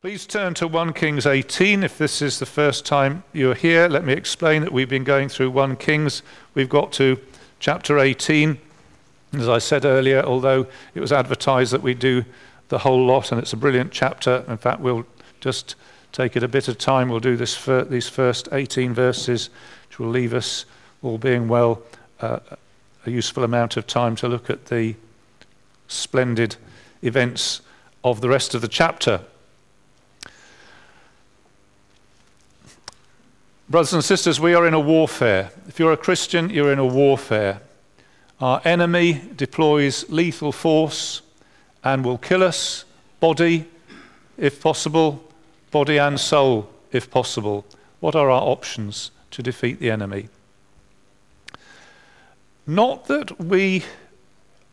Please turn to 1 Kings 18. If this is the first time you're here, let me explain that we've been going through 1 Kings. We've got to chapter 18. As I said earlier, although it was advertised that we do the whole lot, and it's a brilliant chapter. In fact, we'll just take it a bit of time. We'll do this for these first 18 verses, which will leave us, all being well, uh, a useful amount of time to look at the splendid events of the rest of the chapter. Brothers and sisters, we are in a warfare. If you're a Christian, you're in a warfare. Our enemy deploys lethal force and will kill us, body, if possible, body and soul, if possible. What are our options to defeat the enemy? Not that we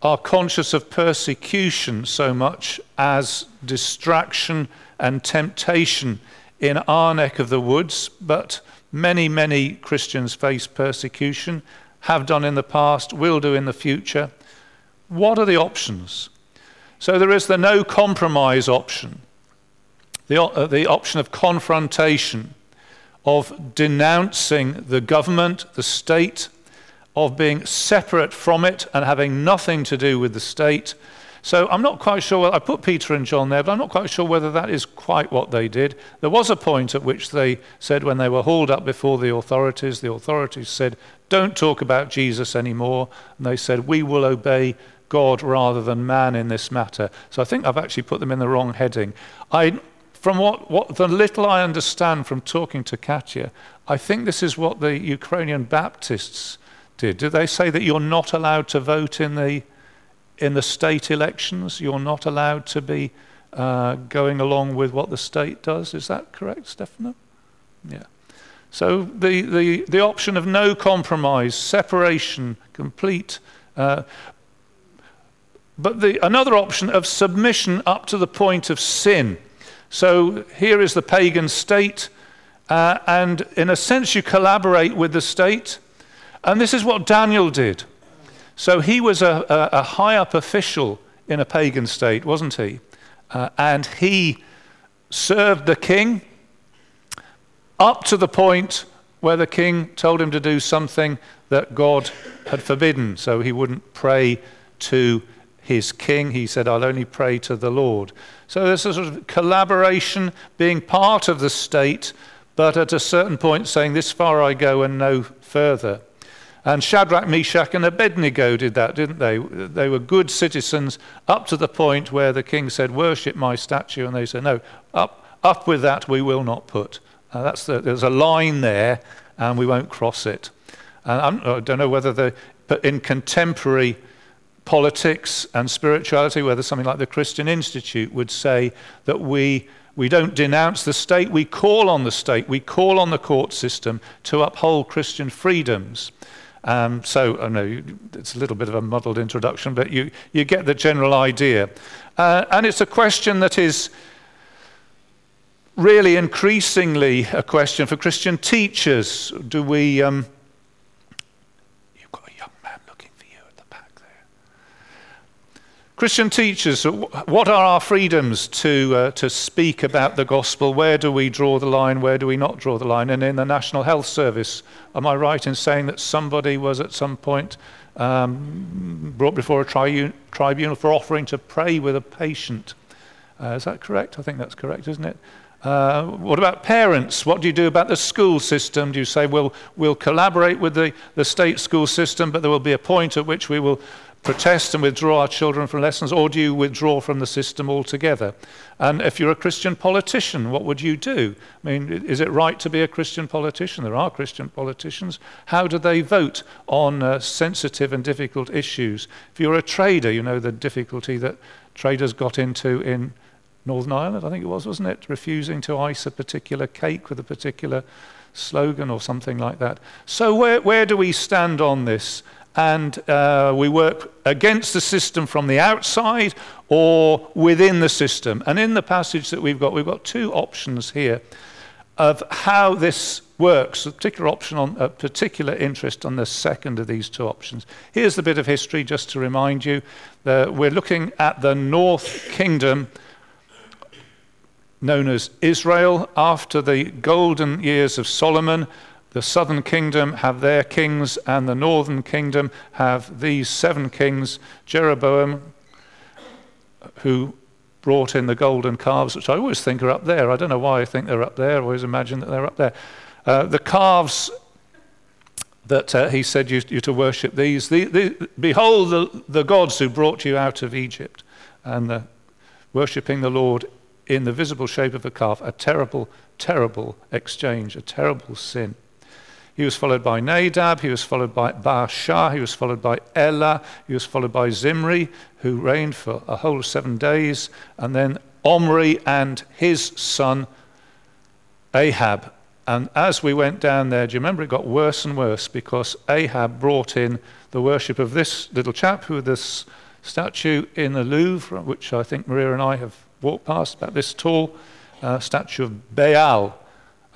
are conscious of persecution so much as distraction and temptation in our neck of the woods, but Many, many Christians face persecution, have done in the past, will do in the future. What are the options? So there is the no compromise option, the, uh, the option of confrontation, of denouncing the government, the state, of being separate from it and having nothing to do with the state, so I'm not quite sure. I put Peter and John there, but I'm not quite sure whether that is quite what they did. There was a point at which they said, when they were hauled up before the authorities, the authorities said, Don't talk about Jesus anymore. And they said, We will obey God rather than man in this matter. So I think I've actually put them in the wrong heading. I, from what, what the little I understand from talking to Katya, I think this is what the Ukrainian Baptists did. Do they say that you're not allowed to vote in the in the state elections, you're not allowed to be uh, going along with what the state does. Is that correct, Stefano? Yeah. So the, the, the option of no compromise, separation, complete. Uh, but the, another option of submission up to the point of sin. So here is the pagan state, uh, and in a sense, you collaborate with the state. And this is what Daniel did. So he was a, a, a high up official in a pagan state, wasn't he? Uh, and he served the king up to the point where the king told him to do something that God had forbidden. So he wouldn't pray to his king. He said, I'll only pray to the Lord. So there's a sort of collaboration, being part of the state, but at a certain point saying, This far I go and no further. And Shadrach, Meshach, and Abednego did that, didn't they? They were good citizens up to the point where the king said, Worship my statue. And they said, No, up, up with that we will not put. Uh, that's the, there's a line there, and we won't cross it. And I'm, I do not know whether the, in contemporary politics and spirituality, whether something like the Christian Institute would say that we, we don't denounce the state, we call on the state, we call on the court system to uphold Christian freedoms. Um, so I know it's a little bit of a muddled introduction, but you, you get the general idea. Uh, and it's a question that is really increasingly a question for Christian teachers. Do we, um, Christian teachers, what are our freedoms to, uh, to speak about the gospel? Where do we draw the line? Where do we not draw the line? And in the National Health Service, am I right in saying that somebody was at some point um, brought before a tri- tribunal for offering to pray with a patient? Uh, is that correct? I think that's correct, isn't it? Uh, what about parents? What do you do about the school system? Do you say, well, we'll collaborate with the, the state school system, but there will be a point at which we will protest and withdraw our children from lessons, or do you withdraw from the system altogether? And if you're a Christian politician, what would you do? I mean, is it right to be a Christian politician? There are Christian politicians. How do they vote on uh, sensitive and difficult issues? If you're a trader, you know the difficulty that traders got into in Northern Ireland, I think it was, wasn't it? Refusing to ice a particular cake with a particular slogan or something like that. So, where, where do we stand on this? And uh, we work against the system from the outside or within the system. And in the passage that we've got, we've got two options here of how this works, a particular option on a particular interest on the second of these two options. Here's the bit of history just to remind you. that we're looking at the North Kingdom known as Israel. After the golden years of Solomon, the southern kingdom have their kings, and the northern kingdom have these seven kings Jeroboam, who brought in the golden calves, which I always think are up there. I don't know why I think they're up there. I always imagine that they're up there. Uh, the calves that uh, he said you, you to worship these. The, the, behold the, the gods who brought you out of Egypt. And the, worshipping the Lord in the visible shape of a calf, a terrible, terrible exchange, a terrible sin. He was followed by Nadab, he was followed by Baasha, he was followed by Elah, he was followed by Zimri, who reigned for a whole seven days, and then Omri and his son Ahab. And as we went down there, do you remember it got worse and worse because Ahab brought in the worship of this little chap who this statue in the Louvre, which I think Maria and I have walked past, about this tall uh, statue of Baal,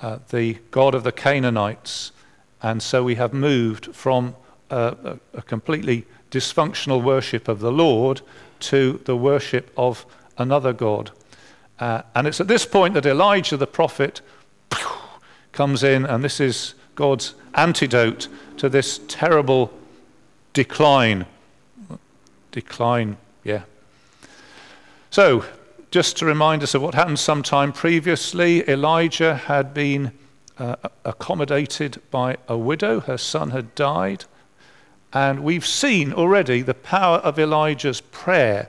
uh, the god of the Canaanites. And so we have moved from a, a completely dysfunctional worship of the Lord to the worship of another god. Uh, and it's at this point that Elijah the prophet comes in, and this is God's antidote to this terrible decline. Decline, yeah. So, just to remind us of what happened sometime previously, Elijah had been uh, accommodated by a widow. Her son had died. And we've seen already the power of Elijah's prayer.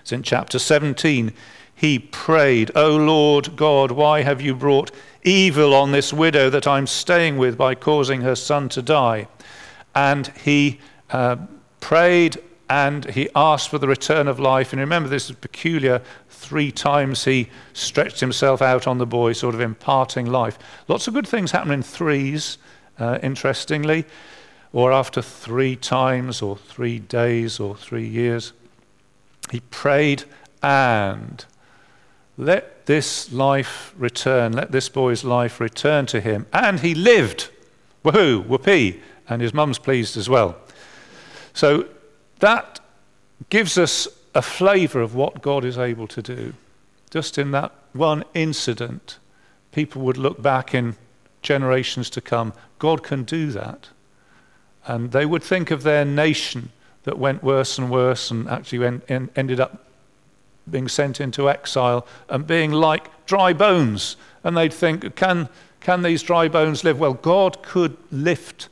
It's in chapter 17. He prayed, O Lord God, why have you brought evil on this widow that I'm staying with by causing her son to die? And he uh, prayed and he asked for the return of life. And remember, this is peculiar Three times he stretched himself out on the boy, sort of imparting life. Lots of good things happen in threes, uh, interestingly, or after three times, or three days, or three years. He prayed and let this life return, let this boy's life return to him. And he lived. Woohoo, whoopee. And his mum's pleased as well. So that gives us a flavour of what God is able to do. Just in that one incident, people would look back in generations to come. God can do that. And they would think of their nation that went worse and worse and actually went, en- ended up being sent into exile and being like dry bones. And they'd think, can, can these dry bones live? Well, God could lift,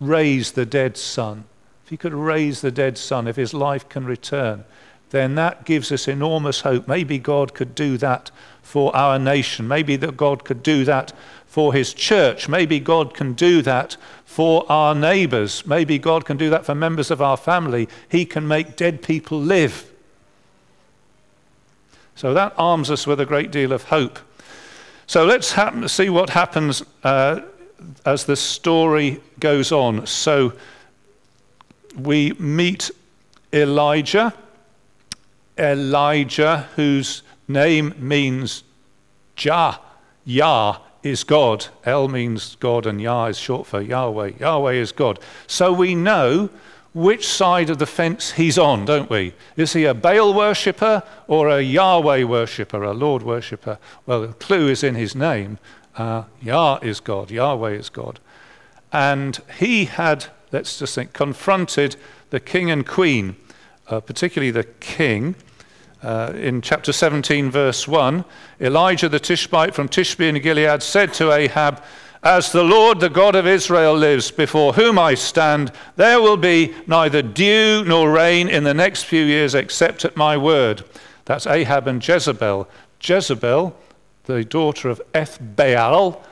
raise the dead son. If he could raise the dead son, if his life can return, then that gives us enormous hope. Maybe God could do that for our nation. Maybe that God could do that for his church. Maybe God can do that for our neighbors. Maybe God can do that for members of our family. He can make dead people live. So that arms us with a great deal of hope. So let's see what happens uh, as the story goes on. So we meet Elijah. Elijah, whose name means Jah. Yah is God. El means God, and Yah is short for Yahweh. Yahweh is God. So we know which side of the fence he's on, don't we? Is he a Baal worshipper or a Yahweh worshipper, a Lord worshipper? Well, the clue is in his name. Uh, Yah is God, Yahweh is God. And he had, let's just think, confronted the king and queen, uh, particularly the king, uh, in chapter 17, verse 1, Elijah the Tishbite from Tishbe in Gilead said to Ahab, As the Lord, the God of Israel, lives, before whom I stand, there will be neither dew nor rain in the next few years except at my word. That's Ahab and Jezebel. Jezebel, the daughter of Ethbaal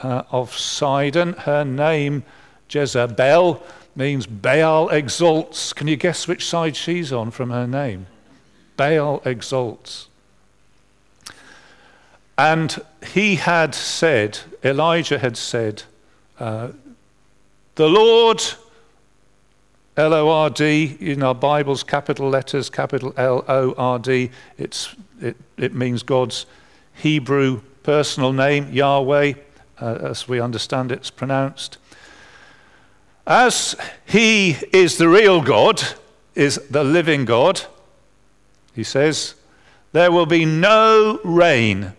uh, of Sidon, her name, Jezebel, means Baal exalts. Can you guess which side she's on from her name? Baal exalts. And he had said, Elijah had said, uh, the Lord, L O R D, in our Bibles, capital letters, capital L O R D, it, it means God's Hebrew personal name, Yahweh, uh, as we understand it's pronounced. As he is the real God, is the living God, he says, there will be no rain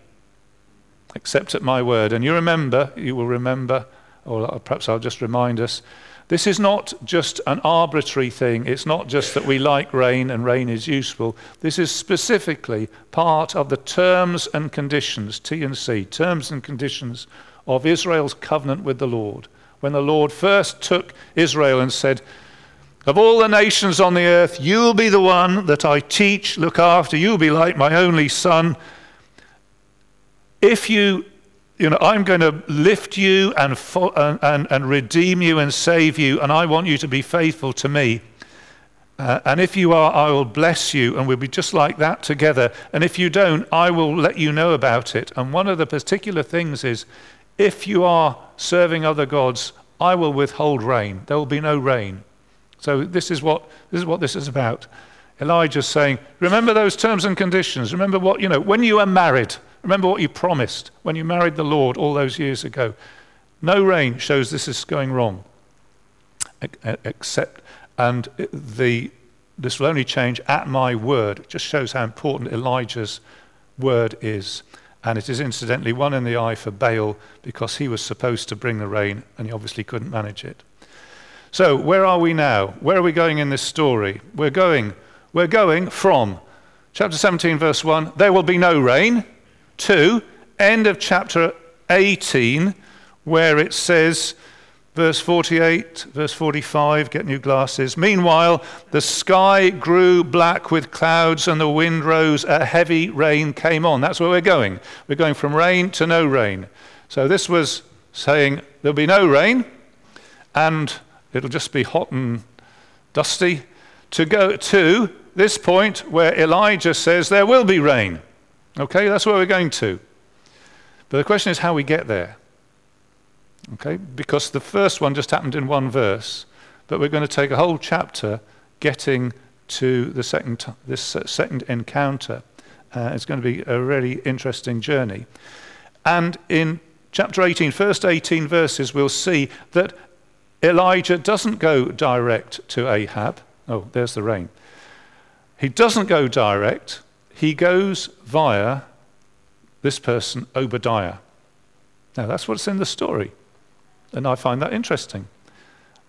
except at my word. And you remember, you will remember, or perhaps I'll just remind us, this is not just an arbitrary thing. It's not just that we like rain and rain is useful. This is specifically part of the terms and conditions, T and C, terms and conditions of Israel's covenant with the Lord. When the Lord first took Israel and said, Of all the nations on the earth, you'll be the one that I teach, look after, you'll be like my only son. If you you know, I'm going to lift you and, fo- and, and, and, redeem you and save you, and I want you to be faithful to me. Uh, and if you are, I will bless you, and we'll be just like that together. And if you don't, I will let you know about it. And one of the particular things is if you are serving other gods, I will withhold rain. There will be no rain. So this is what this is, what this is about. Elijah's saying, remember those terms and conditions. Remember what, you know, when you are married, Remember what you promised when you married the Lord all those years ago. No rain shows this is going wrong. Except, and the, this will only change at my word. It just shows how important Elijah's word is. And it is incidentally one in the eye for Baal because he was supposed to bring the rain and he obviously couldn't manage it. So, where are we now? Where are we going in this story? We're going, we're going from chapter 17, verse 1 there will be no rain. to end of chapter 18, where it says, verse 48, verse 45, get new glasses. Meanwhile, the sky grew black with clouds and the wind rose, a heavy rain came on. That's where we're going. We're going from rain to no rain. So this was saying there'll be no rain and it'll just be hot and dusty. To go to this point where Elijah says there will be rain. Okay, that's where we're going to. But the question is how we get there. Okay, because the first one just happened in one verse, but we're going to take a whole chapter getting to the second, this second encounter. Uh, it's going to be a really interesting journey. And in chapter 18, first 18 verses, we'll see that Elijah doesn't go direct to Ahab. Oh, there's the rain. He doesn't go direct he goes via this person, Obadiah. Now, that's what's in the story. And I find that interesting.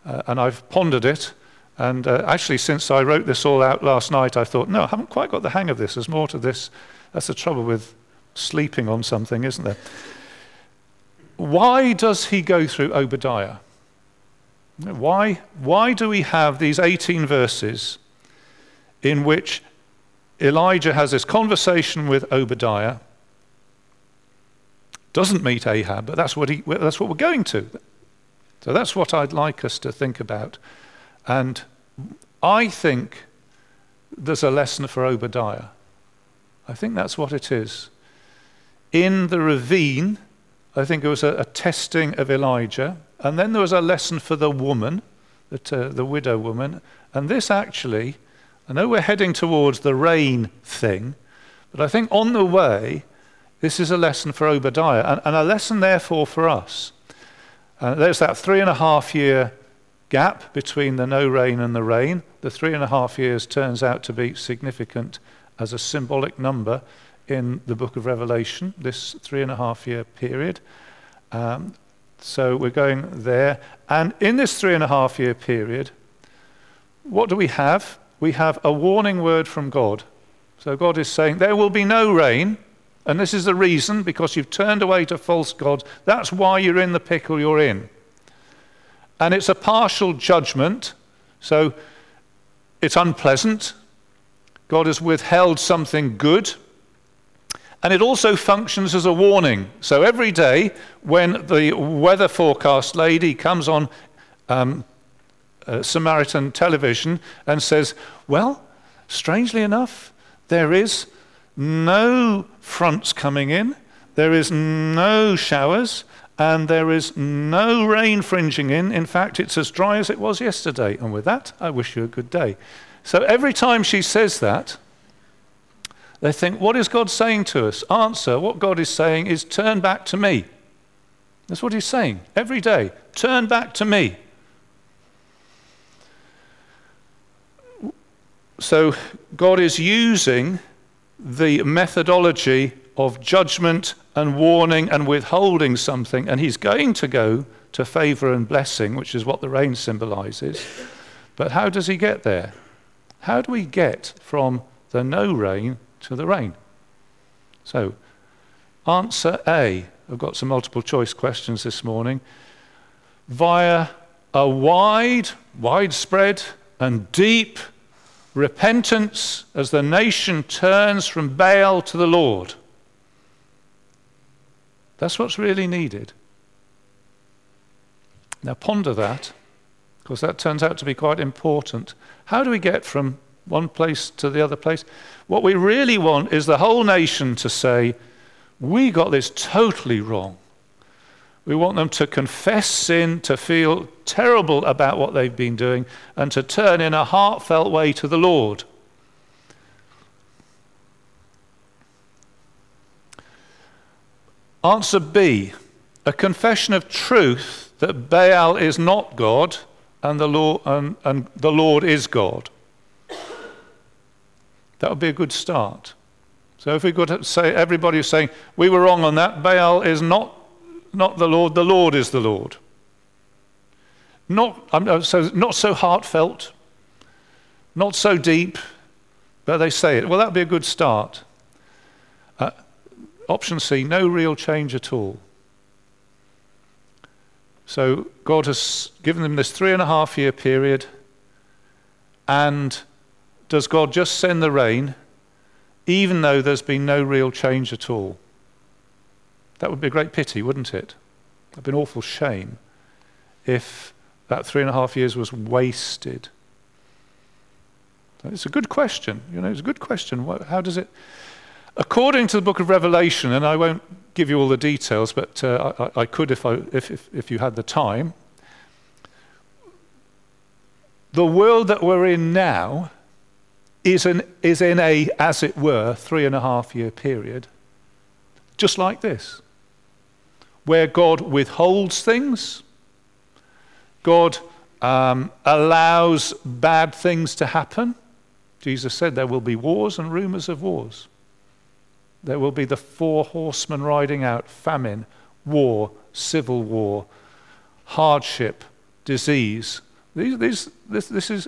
Uh, and I've pondered it. And uh, actually, since I wrote this all out last night, I thought, no, I haven't quite got the hang of this. There's more to this. That's the trouble with sleeping on something, isn't there? Why does he go through Obadiah? Why, why do we have these 18 verses in which Elijah has this conversation with Obadiah, doesn't meet Ahab, but that's what, he, that's what we're going to. So that's what I'd like us to think about. And I think there's a lesson for Obadiah. I think that's what it is. In the ravine, I think it was a, a testing of Elijah, and then there was a lesson for the woman, uh, the widow woman, and this actually I know we're heading towards the rain thing, but I think on the way, this is a lesson for Obadiah and, and a lesson, therefore, for us. Uh, there's that three and a half year gap between the no rain and the rain. The three and a half years turns out to be significant as a symbolic number in the book of Revelation, this three and a half year period. Um, so we're going there. And in this three and a half year period, what do we have? we have a warning word from God. So God is saying, There will be no rain. And this is the reason, because you've turned away to false gods. That's why you're in the pickle you're in. And it's a partial judgment. So it's unpleasant. God has withheld something good. And it also functions as a warning. So every day, when the weather forecast lady comes on um, uh, Samaritan television and says, Well, strangely enough, there is no fronts coming in, there is no showers, and there is no rain fringing in. In fact, it's as dry as it was yesterday. And with that, I wish you a good day. So every time she says that, they think, What is God saying to us? Answer, what God is saying is, Turn back to me. That's what he's saying every day. Turn back to me. So God is using the methodology of judgment and warning and withholding something, and he's going to go to favor and blessing, which is what the rain symbolizes. But how does he get there? How do we get from the no rain to the rain? So, answer A. I've got some multiple choice questions this morning. Via a wide, widespread, and deep repentance as the nation turns from Baal to the Lord. That's what's really needed. Now, ponder that, because that turns out to be quite important. How do we get from one place to the other place? What we really want is the whole nation to say, We got this totally wrong. We want them to confess sin, to feel terrible about what they've been doing, and to turn in a heartfelt way to the Lord. Answer B a confession of truth that Baal is not God and the, Lord, and, and the Lord is God. That would be a good start. So if we could say, everybody is saying, we were wrong on that, Baal is not not the Lord, the Lord is the Lord. Not, um, so, not so heartfelt, not so deep, but they say it. Well, that would be a good start. Uh, option C no real change at all. So God has given them this three and a half year period. And does God just send the rain, even though there's been no real change at all? That would be a great pity, wouldn't it? It would be an awful shame if that three and a half years was wasted. It's a good question. You know, it's a good question. How does it? According to the book of Revelation, and I won't give you all the details, but uh, I, I, could if, I, if, if, if you had the time. The world that we're in now is, an, is in a, as it were, three and a half year period, just like this where God withholds things, God um, allows bad things to happen. Jesus said there will be wars and rumors of wars. There will be the four horsemen riding out famine, war, civil war, hardship, disease. These, these, this, this is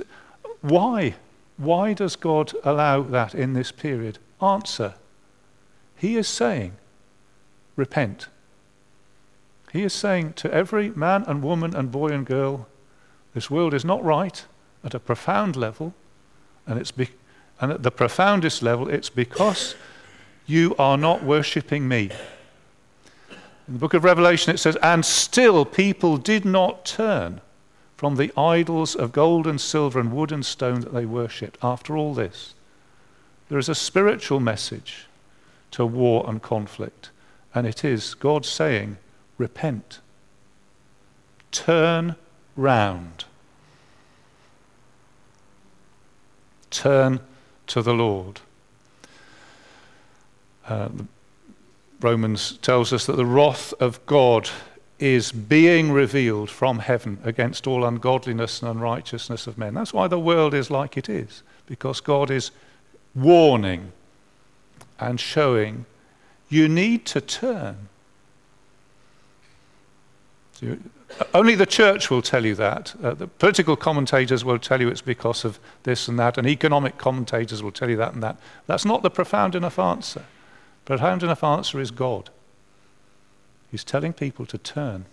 why. Why does God allow that in this period? Answer He is saying, repent. He is saying to every man and woman and boy and girl, this world is not right at a profound level, and, it's be- and at the profoundest level, it's because you are not worshipping me. In the book of Revelation, it says, And still people did not turn from the idols of gold and silver and wood and stone that they worshipped. After all this, there is a spiritual message to war and conflict, and it is God saying, repent. Turn round. Turn to the Lord. Uh, Romans tells us that the wrath of God is being revealed from heaven against all ungodliness and unrighteousness of men. That's why the world is like it is, because God is warning and showing you need to turn. Only the church will tell you that. Uh, the political commentators will tell you it's because of this and that, and economic commentators will tell you that and that. That's not the profound enough answer. The profound enough answer is God. He's telling people to turn.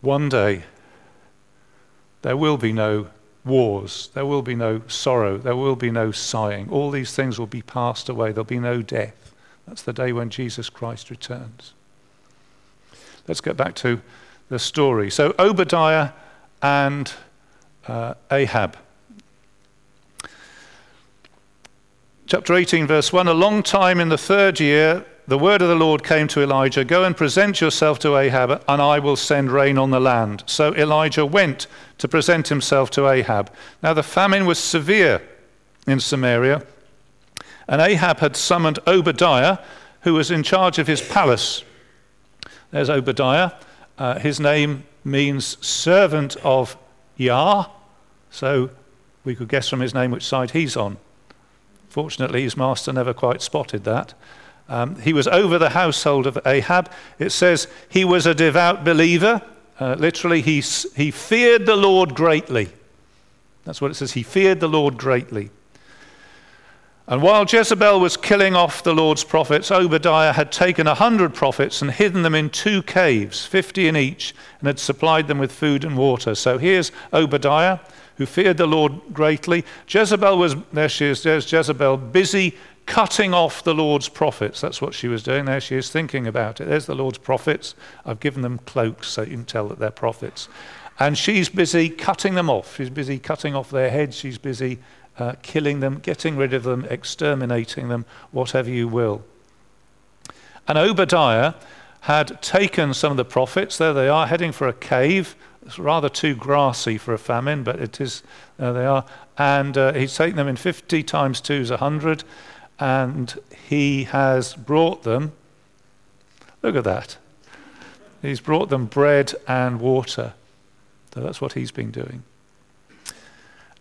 One day, there will be no wars, there will be no sorrow, there will be no sighing. All these things will be passed away, there'll be no death. That's the day when Jesus Christ returns. Let's get back to the story. So, Obadiah and uh, Ahab. Chapter 18, verse 1 A long time in the third year, the word of the Lord came to Elijah Go and present yourself to Ahab, and I will send rain on the land. So Elijah went to present himself to Ahab. Now the famine was severe in Samaria and Ahab had summoned Obadiah, who was in charge of his palace. There's Obadiah. Uh, his name means servant of Yah. So We could guess from his name which side he's on. Fortunately, his master never quite spotted that. Um, he was over the household of Ahab. It says he was a devout believer. Uh, literally, he, he feared the Lord greatly. That's what it says. He feared the Lord greatly. And while Jezebel was killing off the Lord's prophets, Obadiah had taken a hundred prophets and hidden them in two caves, fifty in each, and had supplied them with food and water. So here's Obadiah, who feared the Lord greatly. Jezebel was, there she is, there's Jezebel, busy cutting off the Lord's prophets. That's what she was doing. There she is thinking about it. There's the Lord's prophets. I've given them cloaks so you can tell that they're prophets. And she's busy cutting them off. She's busy cutting off their heads. She's busy uh, killing them, getting rid of them, exterminating them, whatever you will. And Obadiah had taken some of the prophets. There they are, heading for a cave. It's rather too grassy for a famine, but it is, there they are. And uh, he's taken them in 50 times 2 is 100. And he has brought them, look at that. He's brought them bread and water. So that's what he's been doing.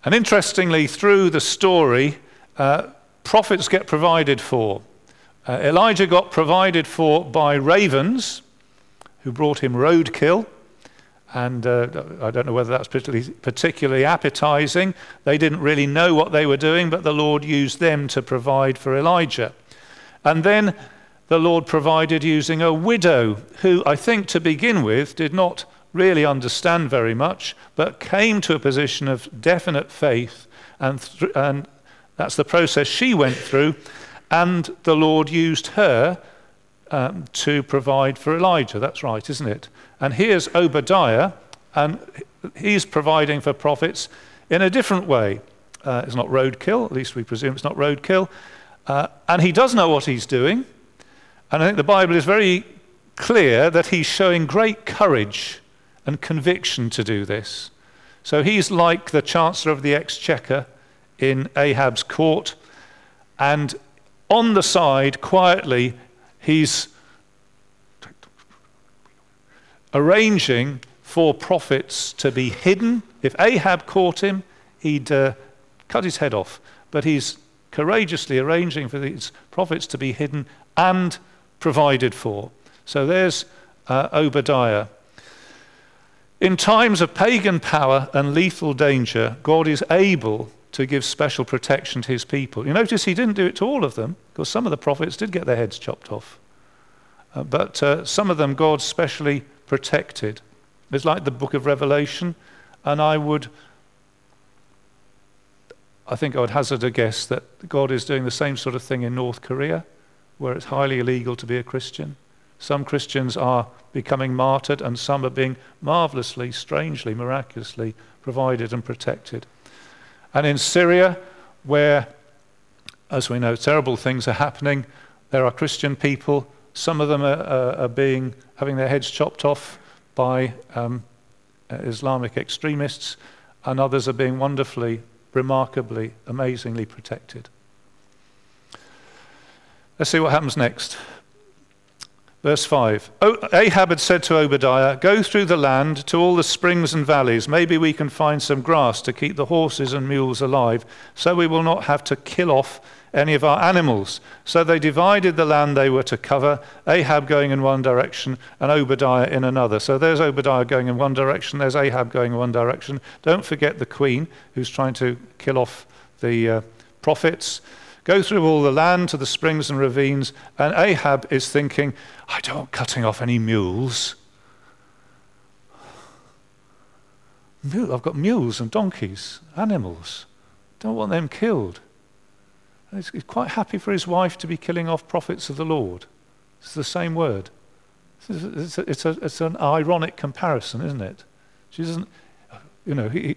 And interestingly, through the story, uh, prophets get provided for. Uh, Elijah got provided for by ravens who brought him roadkill. And uh, I don't know whether that's particularly, particularly appetizing. They didn't really know what they were doing, but the Lord used them to provide for Elijah. And then the Lord provided using a widow who, I think to begin with, did not really understand very much, but came to a position of definite faith, and, th- and that's the process she went through, and the Lord used her um, to provide for Elijah. That's right, isn't it? And here's Obadiah, and he's providing for prophets in a different way. Uh, it's not roadkill, at least we presume it's not roadkill. Uh, and he does know what he's doing. And I think the Bible is very clear that he's showing great courage and conviction to do this. So he's like the Chancellor of the Exchequer in Ahab's court, and on the side, quietly, he's arranging for prophets to be hidden. If Ahab caught him, he'd uh, cut his head off. But he's courageously arranging for these prophets to be hidden and provided for. So there's uh, Obadiah. In times of pagan power and lethal danger, God is able to give special protection to his people. You notice he didn't do it to all of them, because some of the prophets did get their heads chopped off. Uh, but uh, some of them God specially protected. It's like the book of Revelation, and I would, I think I would hazard a guess that God is doing the same sort of thing in North Korea, where it's highly illegal to be a Christian. Some Christians are becoming martyred, and some are being marvelously, strangely, miraculously provided and protected. And in Syria, where, as we know, terrible things are happening, there are Christian people. Some of them are, are, being having their heads chopped off by um, Islamic extremists, and others are being wonderfully, remarkably, amazingly protected. Let's see what happens next. Verse 5 Ahab had said to Obadiah, Go through the land to all the springs and valleys. Maybe we can find some grass to keep the horses and mules alive, so we will not have to kill off any of our animals. So they divided the land they were to cover, Ahab going in one direction and Obadiah in another. So there's Obadiah going in one direction, there's Ahab going in one direction. Don't forget the queen who's trying to kill off the uh, prophets. Go through all the land to the springs and ravines, and Ahab is thinking, I don't want cutting off any mules. I've got mules and donkeys, animals. Don't want them killed. He's quite happy for his wife to be killing off prophets of the Lord. It's the same word. It's, a, it's, a, it's an ironic comparison, isn't it? She doesn't, you know, he,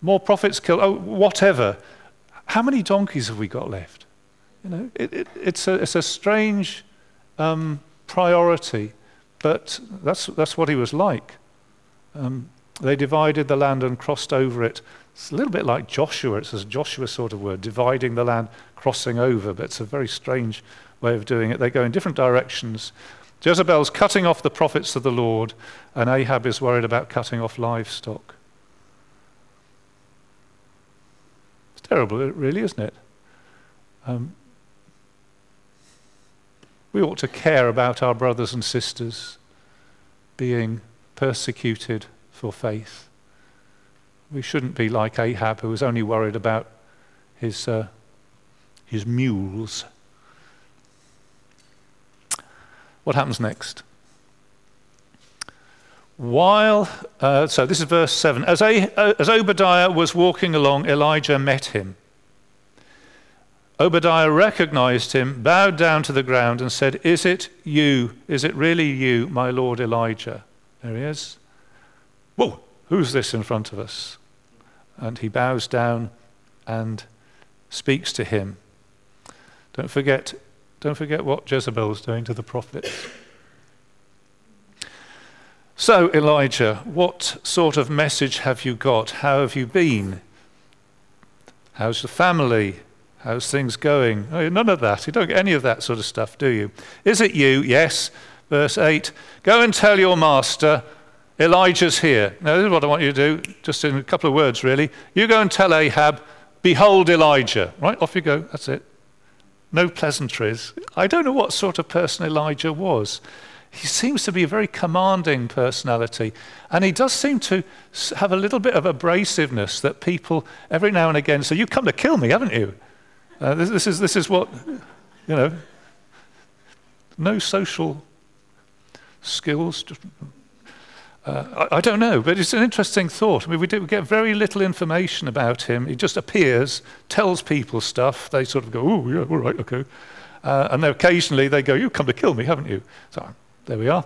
more prophets killed, oh, whatever. How many donkeys have we got left? You know, it, it, it's, a, it's a strange um, priority, but that's, that's what he was like. Um, they divided the land and crossed over it. It's a little bit like Joshua. It's a Joshua sort of word, dividing the land, crossing over, but it's a very strange way of doing it. They go in different directions. Jezebel's cutting off the prophets of the Lord, and Ahab is worried about cutting off livestock. It's terrible, really, isn't it? Um, we ought to care about our brothers and sisters being persecuted for faith. We shouldn't be like Ahab, who was only worried about his, uh, his mules. What happens next? While, uh, so this is verse 7. As, A, uh, as Obadiah was walking along, Elijah met him. Obadiah recognized him, bowed down to the ground, and said, Is it you? Is it really you, my lord Elijah? There he is. Whoa, who's this in front of us? And he bows down and speaks to him. Don't forget, don't forget what Jezebel's doing to the prophets. So, Elijah, what sort of message have you got? How have you been? How's the family? How's things going? Oh, none of that. You don't get any of that sort of stuff, do you? Is it you? Yes. Verse 8 Go and tell your master, Elijah's here. Now, this is what I want you to do, just in a couple of words, really. You go and tell Ahab, Behold Elijah. Right, off you go. That's it. No pleasantries. I don't know what sort of person Elijah was he seems to be a very commanding personality. And he does seem to have a little bit of abrasiveness that people every now and again say, You've come to kill me, haven't you? Uh, this, this, is, this is what, you know, no social skills. Uh, I, I, don't know, but it's an interesting thought. I mean, we, do, we get very little information about him. He just appears, tells people stuff. They sort of go, Oh, yeah, all right, okay. Uh, and then occasionally they go, You've come to kill me, haven't you? So there we are.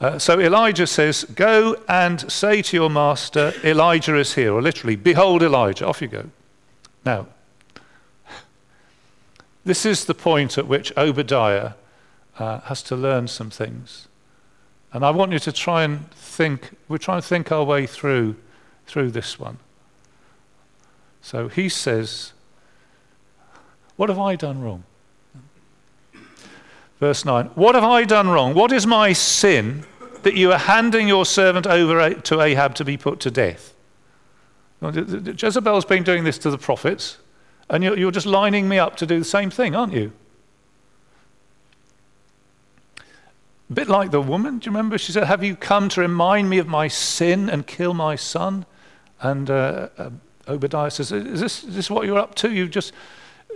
Uh, so Elijah says, Go and say to your master, Elijah is here, or literally, Behold Elijah. Off you go. Now, this is the point at which Obadiah uh, has to learn some things. And I want you to try and think, we're trying to think our way through, through this one. So he says, What have I done wrong? Verse 9 What have I done wrong? What is my sin that you are handing your servant over to Ahab to be put to death? Jezebel's been doing this to the prophets, and you're just lining me up to do the same thing, aren't you? A bit like the woman, do you remember? She said, Have you come to remind me of my sin and kill my son? And uh, uh, Obadiah says, is this, is this what you're up to? You just,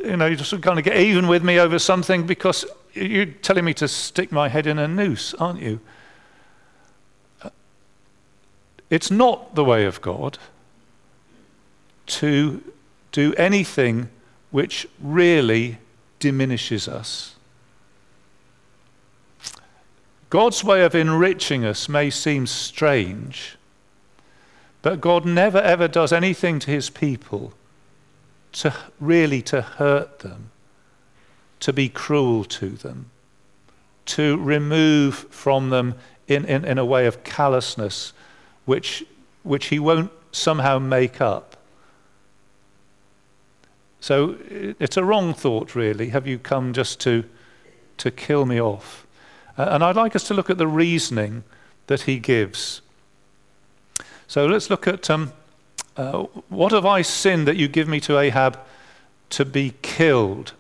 you know, you're just kind of get even with me over something because you're telling me to stick my head in a noose, aren't you? It's not the way of God to do anything which really diminishes us. God's way of enriching us may seem strange, but God never ever does anything to his people to really to hurt them to be cruel to them, to remove from them in, in, in a way of callousness, which, which he won't somehow make up. So it's a wrong thought, really. Have you come just to, to kill me off? Uh, and I'd like us to look at the reasoning that he gives. So let's look at um, uh, what have I sinned that you give me to Ahab to be killed?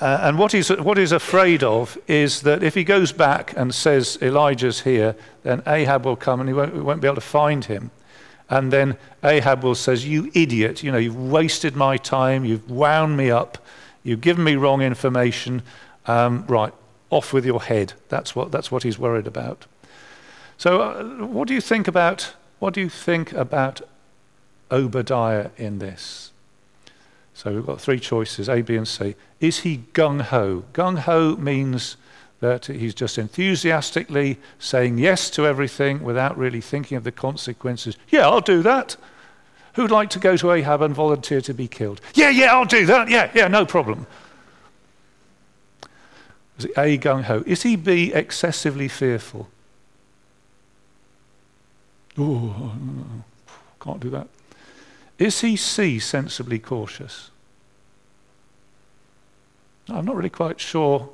Uh, and what he's, what he's afraid of is that if he goes back and says Elijah's here, then Ahab will come and he won't, won't be able to find him. And then Ahab will says, "You idiot! You know you've wasted my time. You've wound me up. You've given me wrong information. Um, right, off with your head." That's what that's what he's worried about. So, uh, what do you think about what do you think about Obadiah in this? So we've got three choices A, B, and C. Is he gung ho? Gung ho means that he's just enthusiastically saying yes to everything without really thinking of the consequences. Yeah, I'll do that. Who'd like to go to Ahab and volunteer to be killed? Yeah, yeah, I'll do that. Yeah, yeah, no problem. Is he A, gung ho? Is he B, excessively fearful? Oh, can't do that. Is he C, sensibly cautious? I'm not really quite sure.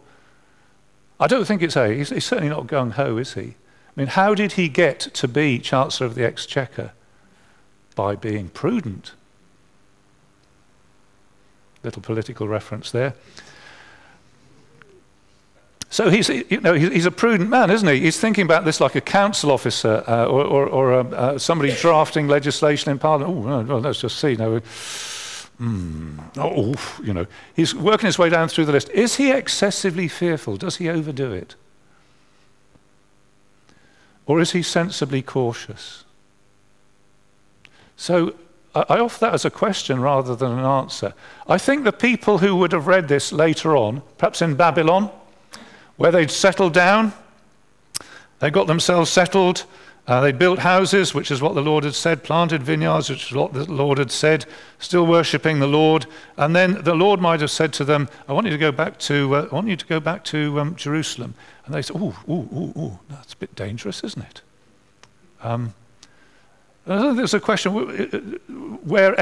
I don't think it's A. He's, he's certainly not gung ho, is he? I mean, how did he get to be Chancellor of the Exchequer? By being prudent. Little political reference there. So he's, you know, he's a prudent man, isn't he? He's thinking about this like a council officer uh, or, or, or uh, uh, somebody drafting legislation in Parliament. Oh, well, let's just see. No, mm, oh, you know, he's working his way down through the list. Is he excessively fearful? Does he overdo it? Or is he sensibly cautious? So I offer that as a question rather than an answer. I think the people who would have read this later on, perhaps in Babylon, where they'd settled down. They got themselves settled. Uh, they built houses, which is what the Lord had said, planted vineyards, which is what the Lord had said, still worshipping the Lord. And then the Lord might have said to them, "I want you to go back to, uh, I want you to go back to um, Jerusalem." And they said, "Ooh, ooh, ooh, ooh, that's a bit dangerous, isn't it?" Um, there's a question where,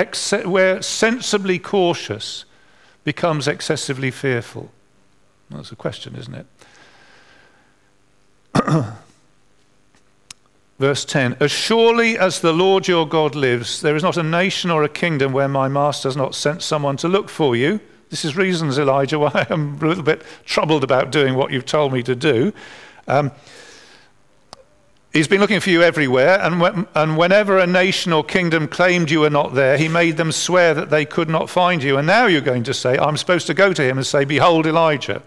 where sensibly cautious becomes excessively fearful. That's a question, isn't it? Verse 10 As surely as the Lord your God lives, there is not a nation or a kingdom where my master has not sent someone to look for you. This is reasons, Elijah, why I'm a little bit troubled about doing what you've told me to do. Um, he's been looking for you everywhere, and, when, and whenever a nation or kingdom claimed you were not there, he made them swear that they could not find you. And now you're going to say, I'm supposed to go to him and say, Behold, Elijah.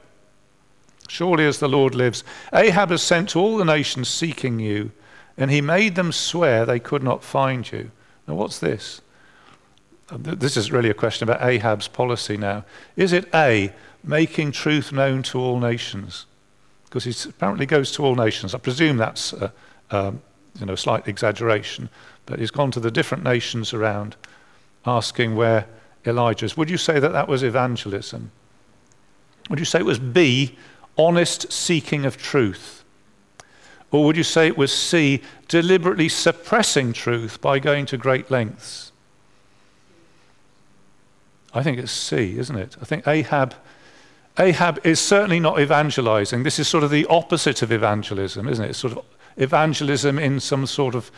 Surely as the Lord lives, Ahab has sent to all the nations seeking you, and he made them swear they could not find you. Now, what's this? Uh, this is really a question about Ahab's policy now. Is it A, making truth known to all nations? Because he apparently goes to all nations. I presume that's a, um, you know, slight exaggeration, but he's gone to the different nations around asking where Elijah is. Would you say that that was evangelism? Would you say it was B, honest seeking of truth? Or would you say it was C, deliberately suppressing truth by going to great lengths? I think it's C, isn't it? I think Ahab, Ahab is certainly not evangelizing. This is sort of the opposite of evangelism, isn't it? It's sort of evangelism in some sort of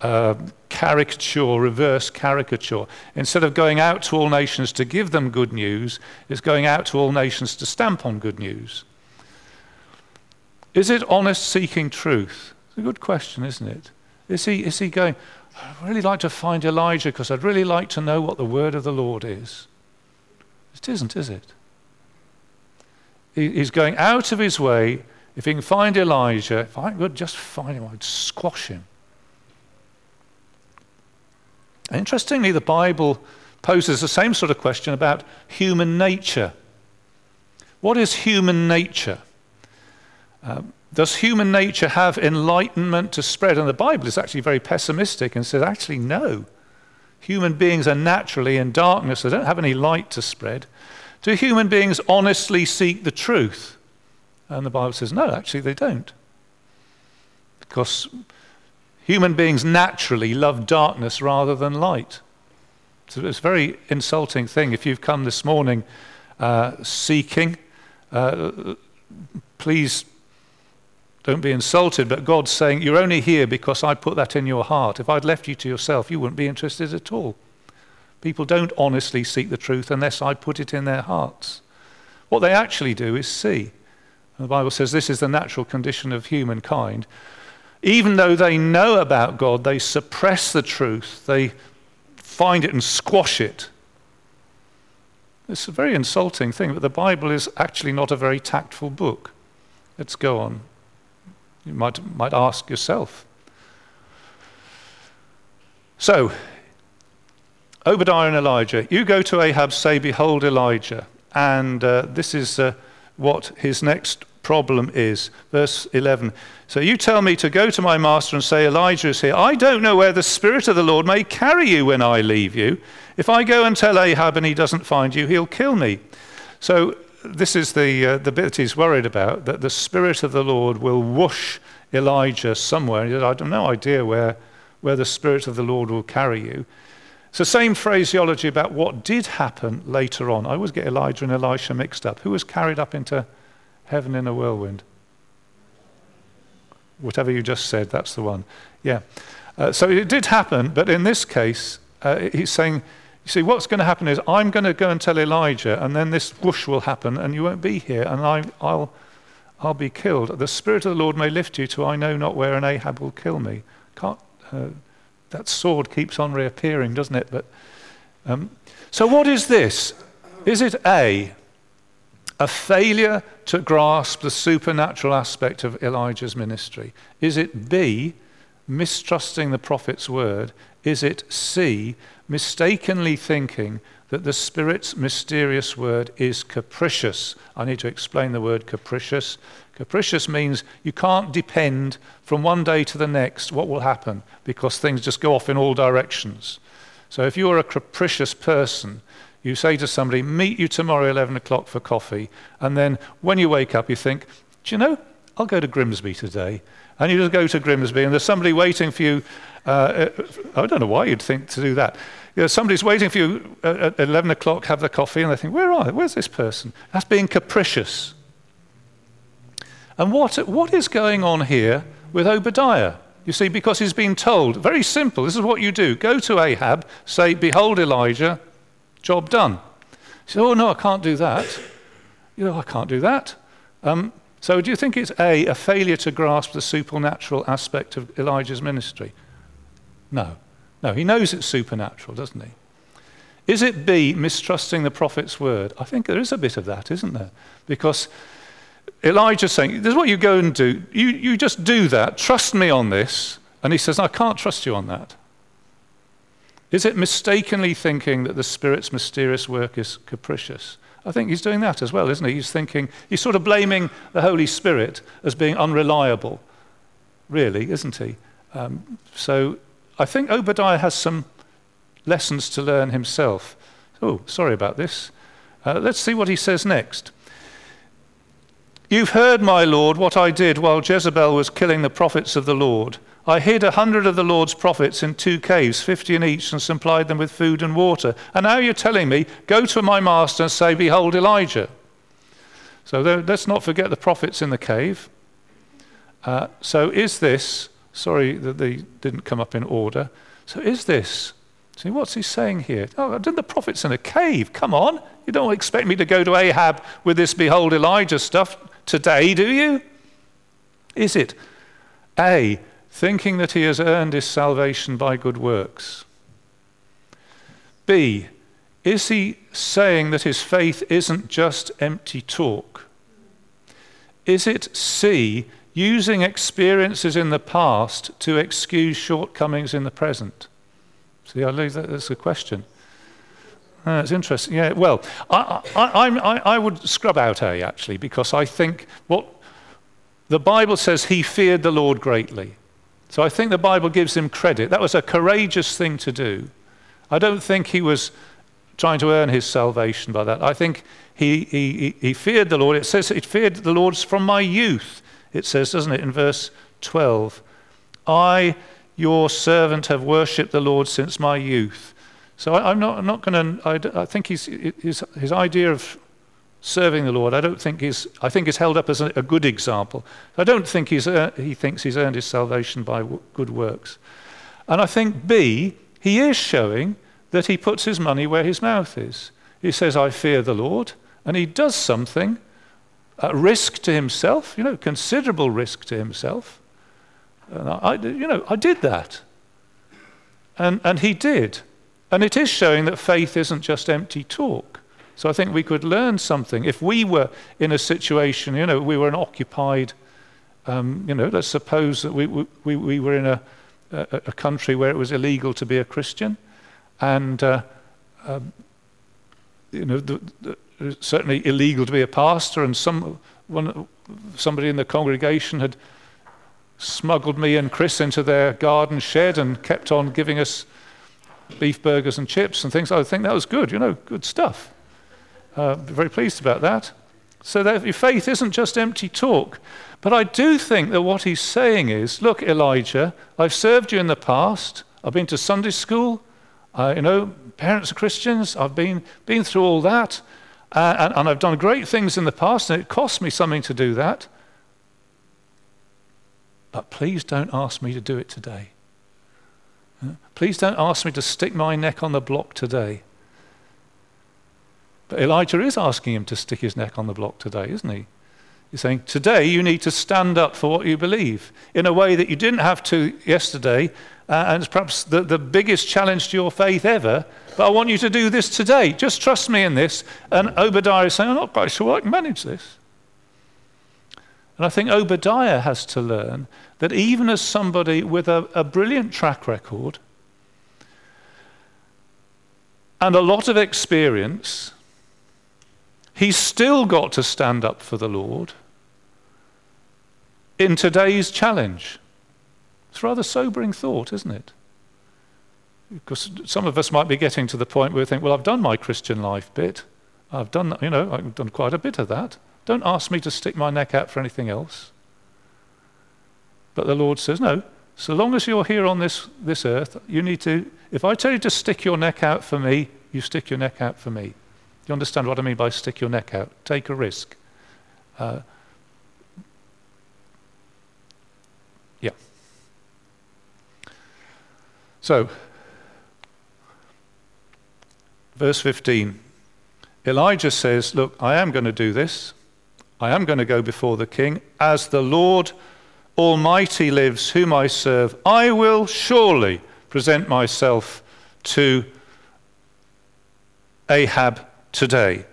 uh, caricature, reverse caricature. Instead of going out to all nations to give them good news, it's going out to all nations to stamp on good news. Is it honest seeking truth? It's a good question, isn't it? Is he, is he going, I'd really like to find Elijah because I'd really like to know what the word of the Lord is? It isn't, is it? he's going out of his way. If he can find Elijah, if I could just find him, I'd squash him. Interestingly, the Bible poses the same sort of question about human nature. What is human nature? Um, does human nature have enlightenment to spread? And the Bible is actually very pessimistic and says, actually, no. Human beings are naturally in darkness, they don't have any light to spread. Do human beings honestly seek the truth? And the Bible says, no, actually, they don't. Because human beings naturally love darkness rather than light. So it's a very insulting thing. If you've come this morning uh, seeking, uh, please don't be insulted, but God's saying, You're only here because I put that in your heart. If I'd left you to yourself, you wouldn't be interested at all. People don't honestly seek the truth unless I put it in their hearts. What they actually do is see. And the Bible says this is the natural condition of humankind. Even though they know about God, they suppress the truth, they find it and squash it. It's a very insulting thing, but the Bible is actually not a very tactful book. Let's go on. You might, might ask yourself. So, Obadiah and Elijah. You go to Ahab, say, Behold Elijah. And uh, this is uh, what his next problem is. Verse 11. So you tell me to go to my master and say, Elijah is here. I don't know where the Spirit of the Lord may carry you when I leave you. If I go and tell Ahab and he doesn't find you, he'll kill me. So this is the, uh, the bit he's worried about that the Spirit of the Lord will whoosh Elijah somewhere. He says, I have no idea where, where the Spirit of the Lord will carry you. It's the same phraseology about what did happen later on. I always get Elijah and Elisha mixed up. Who was carried up into heaven in a whirlwind? Whatever you just said, that's the one. Yeah. Uh, so it did happen, but in this case, uh, he's saying You see, what's going to happen is I'm going to go and tell Elijah, and then this whoosh will happen, and you won't be here, and I, will I'll be killed. The Spirit of the Lord may lift you to I know not where, and Ahab will kill me. Can't, uh, that sword keeps on reappearing, doesn't it? But um, so, what is this? Is it A, a failure to grasp the supernatural aspect of Elijah's ministry? Is it B, mistrusting the prophet's word? Is it C, mistakenly thinking that the Spirit's mysterious word is capricious? I need to explain the word capricious. Capricious means you can't depend from one day to the next what will happen because things just go off in all directions. So if you're a capricious person, you say to somebody, meet you tomorrow 11 o'clock for coffee, and then when you wake up, you think, do you know, I'll go to Grimsby today. And you just go to Grimsby, and there's somebody waiting for you. Uh, I don't know why you'd think to do that. You know, somebody's waiting for you at 11 o'clock, have the coffee, and they think, where are they? Where's this person? That's being capricious. And what, what is going on here with Obadiah? You see, because he's been told, very simple, this is what you do go to Ahab, say, Behold Elijah, Job done. He Oh, no, I can't do that. You know, I can't do that. Um, so, do you think it's A, a failure to grasp the supernatural aspect of Elijah's ministry? No. No, he knows it's supernatural, doesn't he? Is it B, mistrusting the prophet's word? I think there is a bit of that, isn't there? Because Elijah's saying, This is what you go and do. You, you just do that. Trust me on this. And he says, I can't trust you on that. Is it mistakenly thinking that the Spirit's mysterious work is capricious? I think he's doing that as well, isn't he? He's thinking, he's sort of blaming the Holy Spirit as being unreliable, really, isn't he? Um, so I think Obadiah has some lessons to learn himself. Oh, sorry about this. Uh, let's see what he says next. You've heard, my Lord, what I did while Jezebel was killing the prophets of the Lord. I hid a hundred of the Lord's prophets in two caves, fifty in each, and supplied them with food and water. And now you're telling me, go to my master and say, Behold Elijah. So let's not forget the prophets in the cave. Uh, so is this, sorry that they didn't come up in order. So is this, see, what's he saying here? Oh, did the prophets in a cave? Come on. You don't expect me to go to Ahab with this Behold Elijah stuff today, do you? Is it A, thinking that he has earned his salvation by good works? B, is he saying that his faith isn't just empty talk? Is it C, using experiences in the past to excuse shortcomings in the present? See, I leave that as a question. Uh, it's interesting. Yeah, well, I, I, I, I would scrub out A actually, because I think what the Bible says he feared the Lord greatly. So I think the Bible gives him credit. That was a courageous thing to do. I don't think he was trying to earn his salvation by that. I think he, he, he feared the Lord. It says he feared the Lord from my youth. It says, doesn't it, in verse 12? I, your servant, have worshipped the Lord since my youth. So I, am not, I'm not going to, I think his, his, his idea of serving the Lord, I don't think he's, I think is held up as a, a good example. I don't think he's, uh, he thinks he's earned his salvation by w- good works. And I think B, he is showing that he puts his money where his mouth is. He says, I fear the Lord, and he does something at risk to himself, you know, considerable risk to himself. And I, you know, I did that. And, and he did. And it is showing that faith isn't just empty talk. So I think we could learn something. If we were in a situation, you know, we were an occupied, um, you know, let's suppose that we, we, we were in a, a, a, country where it was illegal to be a Christian, and, uh, um, you know, the, the, certainly illegal to be a pastor, and some, one, somebody in the congregation had smuggled me and Chris into their garden shed and kept on giving us beef burgers and chips and things. I think that was good, you know, good stuff. Uh, very pleased about that. So that your faith isn't just empty talk. But I do think that what he's saying is, look, Elijah, I've served you in the past. I've been to Sunday school. Uh, you know, parents are Christians. I've been, been through all that. Uh, and, and I've done great things in the past, and it cost me something to do that. But please don't ask me to do it today. Please don't ask me to stick my neck on the block today. But Elijah is asking him to stick his neck on the block today, isn't he? He's saying, Today you need to stand up for what you believe in a way that you didn't have to yesterday, uh, and it's perhaps the, the biggest challenge to your faith ever. But I want you to do this today. Just trust me in this. And Obadiah is saying, I'm not quite sure I can manage this. And I think Obadiah has to learn that even as somebody with a, a brilliant track record and a lot of experience, he's still got to stand up for the Lord in today's challenge. It's a rather sobering thought, isn't it? Because some of us might be getting to the point where we think, well, I've done my Christian life bit. I've done, you know, I've done quite a bit of that. Don't ask me to stick my neck out for anything else. But the Lord says, no, so long as you're here on this, this earth, you need to, if I tell you to stick your neck out for me, you stick your neck out for me. Do you understand what I mean by stick your neck out? Take a risk. Uh, yeah. So, verse 15 Elijah says, Look, I am going to do this. I am going to go before the king. As the Lord Almighty lives, whom I serve, I will surely present myself to Ahab today.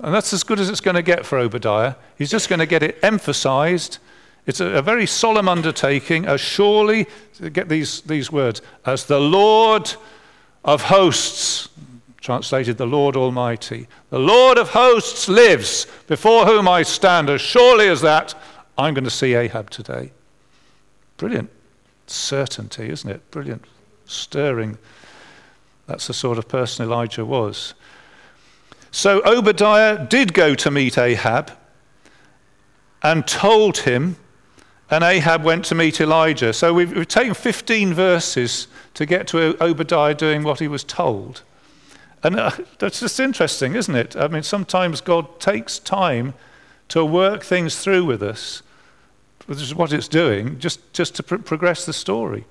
And that's as good as it's going to get for Obadiah. He's just going to get it emphasized. It's a, a very solemn undertaking, as surely, get these, these words, as the Lord of hosts translated the Lord Almighty. The Lord of hosts lives, before whom I stand. As surely as that, I'm going to see Ahab today. Brilliant certainty, isn't it? Brilliant, stirring. That's the sort of person Elijah was. So Obadiah did go to meet Ahab and told him, and Ahab went to meet Elijah. So we've, we've taken 15 verses to get to Obadiah doing what he was told. And uh, that's just interesting, isn't it? I mean, sometimes God takes time to work things through with us, which is what it's doing, just, just to pr- progress the story.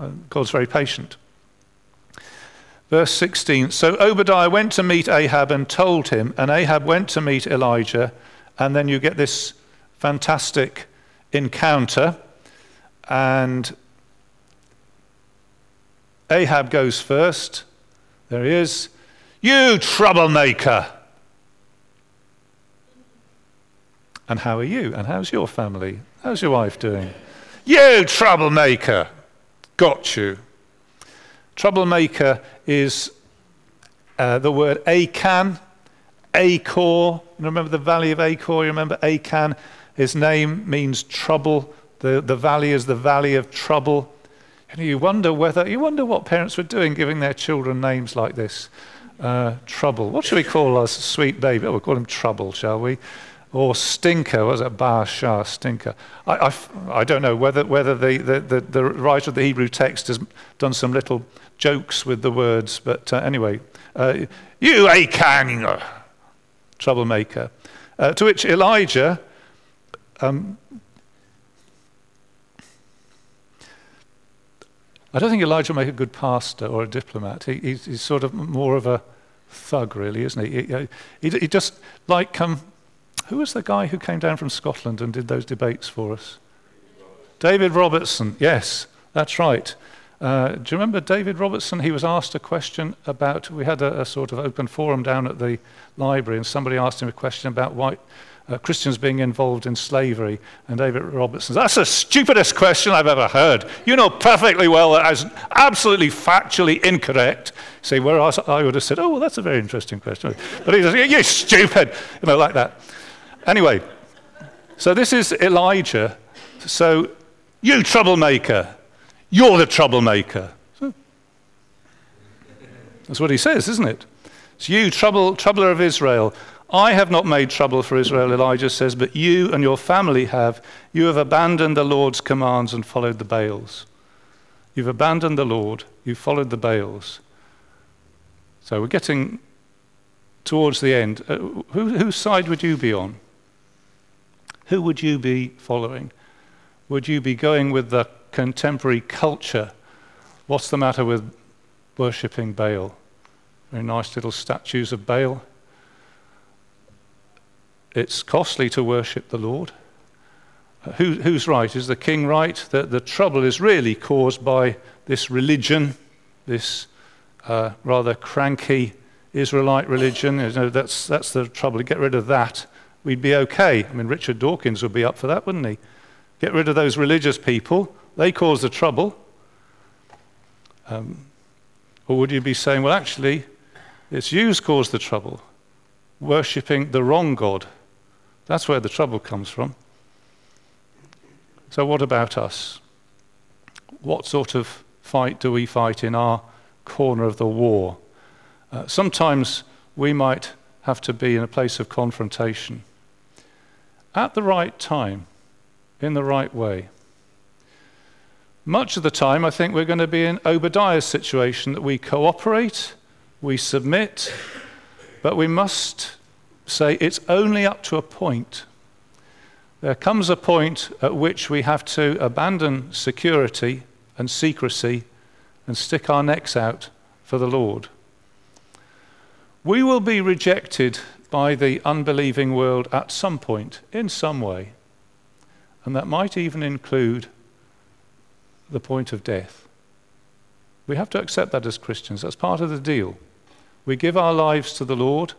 Uh, God's very patient. Verse 16 So Obadiah went to meet Ahab and told him, and Ahab went to meet Elijah, and then you get this fantastic encounter. And Ahab goes first. There he is. You troublemaker. And how are you? And how's your family? How's your wife doing? You troublemaker. Got you. Troublemaker is uh, the word Achan, Achor. You remember the valley of Achor? You remember Achan? His name means trouble. The, the valley is the valley of trouble. And you wonder whether, you wonder what parents were doing giving their children names like this. Uh, trouble. What should we call our sweet baby? Oh, we'll call him Trouble, shall we? Or Stinker. Was it Bar Shah Stinker? I, I, I, don't know whether, whether the, the, the, the, writer of the Hebrew text has done some little jokes with the words, but uh, anyway, uh, you Achan, troublemaker. Uh, to which Elijah um, I don't think Elijah will make a good pastor or a diplomat. He, he's, he's, sort of more of a thug, really, isn't he? He, he, he just like um, who was the guy who came down from Scotland and did those debates for us? David Robertson. Yes, that's right. Uh, do you remember David Robertson? He was asked a question about. We had a, a, sort of open forum down at the library, and somebody asked him a question about white uh, Christians being involved in slavery. And David Robertson, that's the stupidest question I've ever heard. You know perfectly well that is absolutely factually incorrect. Say, whereas I would have said, oh, well, that's a very interesting question. But he says, you're stupid, you know, like that. Anyway, so this is Elijah. So, you troublemaker, you're the troublemaker. That's what he says, isn't it? It's you, trouble, troubler of Israel. I have not made trouble for Israel, Elijah says, but you and your family have. You have abandoned the Lord's commands and followed the Baals. You've abandoned the Lord, you've followed the Baals. So we're getting towards the end. Uh, who, whose side would you be on? Who would you be following? Would you be going with the contemporary culture? What's the matter with worshipping Baal? very nice little statues of Baal. It's costly to worship the Lord. Who, who's right? Is the king right? The, the trouble is really caused by this religion, this uh, rather cranky Israelite religion. You know, that's, that's the trouble. Get rid of that, we'd be okay. I mean, Richard Dawkins would be up for that, wouldn't he? Get rid of those religious people. They cause the trouble. Um, or would you be saying, well, actually, it's you's caused the trouble, worshipping the wrong God? That's where the trouble comes from. So, what about us? What sort of fight do we fight in our corner of the war? Uh, sometimes we might have to be in a place of confrontation at the right time, in the right way. Much of the time, I think we're going to be in Obadiah's situation that we cooperate, we submit, but we must say it's only up to a point. There comes a point at which we have to abandon security and secrecy and stick our necks out for the Lord. We will be rejected by the unbelieving world at some point, in some way, and that might even include the point of death. We have to accept that as Christians. That's part of the deal. We give our lives to the Lord.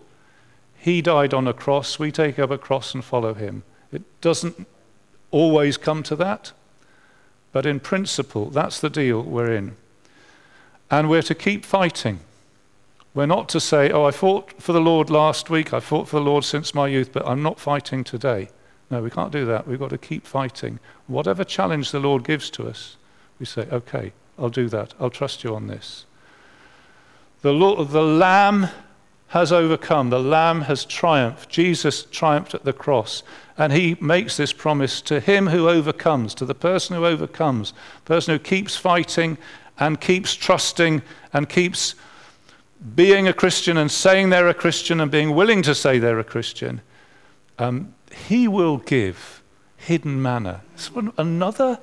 He died on a cross. We take up a cross and follow him. It doesn't always come to that, but in principle, that's the deal we're in. And we're to keep fighting. We're not to say, oh, I fought for the Lord last week, I fought for the Lord since my youth, but I'm not fighting today. No, we can't do that. We've got to keep fighting. Whatever challenge the Lord gives to us, we say, okay, I'll do that. I'll trust you on this. The, Lord, the Lamb has overcome. The Lamb has triumphed. Jesus triumphed at the cross. And he makes this promise to him who overcomes, to the person who overcomes, person who keeps fighting and keeps trusting and keeps being a Christian and saying they're a Christian and being willing to say they're a Christian. Um, he will give hidden manna. It's another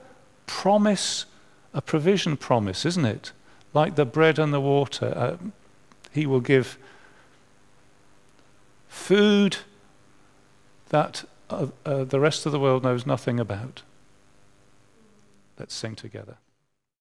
promise a provision promise, isn't it? Like the bread and the water. Uh, he will give food that uh, uh, the rest of the world knows nothing about. Let's sing together.